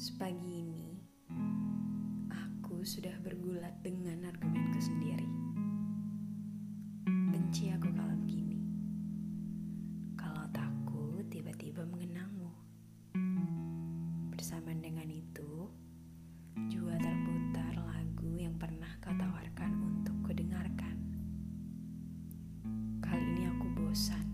Sepagi ini, aku sudah bergulat dengan argumenku sendiri. Benci aku kalau begini. Kalau takut tiba-tiba mengenangmu. Bersamaan dengan itu, juga terputar lagu yang pernah kau tawarkan untuk kudengarkan. Kali ini aku bosan.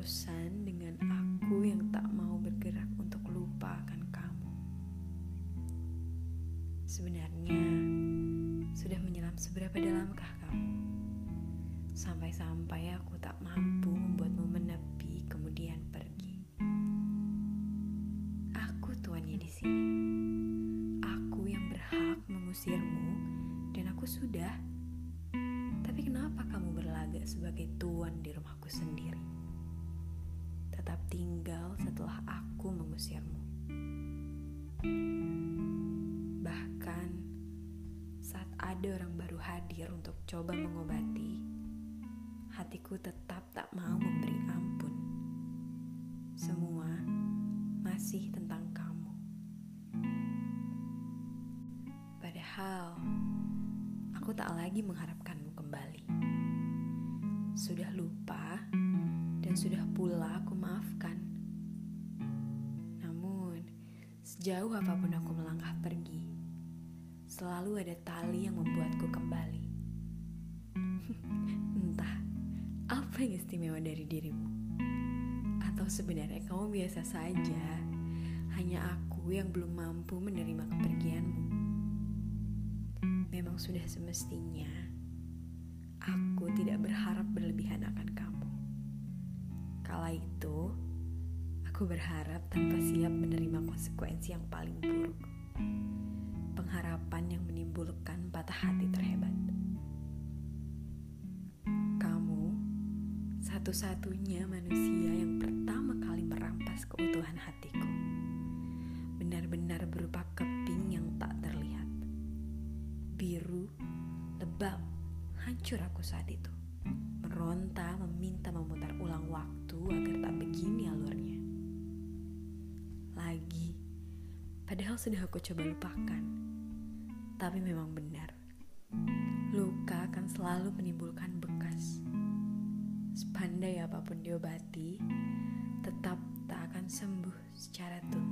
Bosan dengan aku yang tak mau bergerak untuk lupa akan kamu. Sebenarnya, sudah menyelam seberapa dalamkah kamu? Sampai-sampai aku tak mampu membuatmu menepi kemudian pergi. Aku tuannya di sini. Aku yang berhak mengusirmu dan aku sudah. Tapi kenapa kamu berlagak sebagai tuan di rumahku sendiri? Tetap tinggal setelah aku mengusirmu. Bahkan saat ada orang baru hadir untuk coba mengobati, hatiku tetap tak mau memberi ampun. Semua masih tentang kamu. Padahal aku tak lagi mengharapkanmu kembali. Sudah lupa dan sudah pula aku maafkan. Namun, sejauh apa pun aku melangkah pergi, selalu ada tali yang membuatku kembali. Entah apa yang istimewa dari dirimu, atau sebenarnya kamu biasa saja, hanya aku yang belum mampu menerima kepergianmu. Memang sudah semestinya aku tidak berharap berlebihan akan kamu. Kala itu, aku berharap tanpa siap menerima konsekuensi yang paling buruk. Pengharapan yang menimbulkan patah hati terhebat. Kamu satu-satunya manusia yang pertama kali merampas keutuhan hatiku. Benar-benar berupa keping yang tak terlihat. Biru, lebam, hancur aku saat itu. Meronta meminta memutar ulang waktu agar tak begini alurnya. Lagi, padahal sudah aku coba lupakan. Tapi memang benar, luka akan selalu menimbulkan bekas. Sepandai apa pun diobati, tetap tak akan sembuh secara tuntas.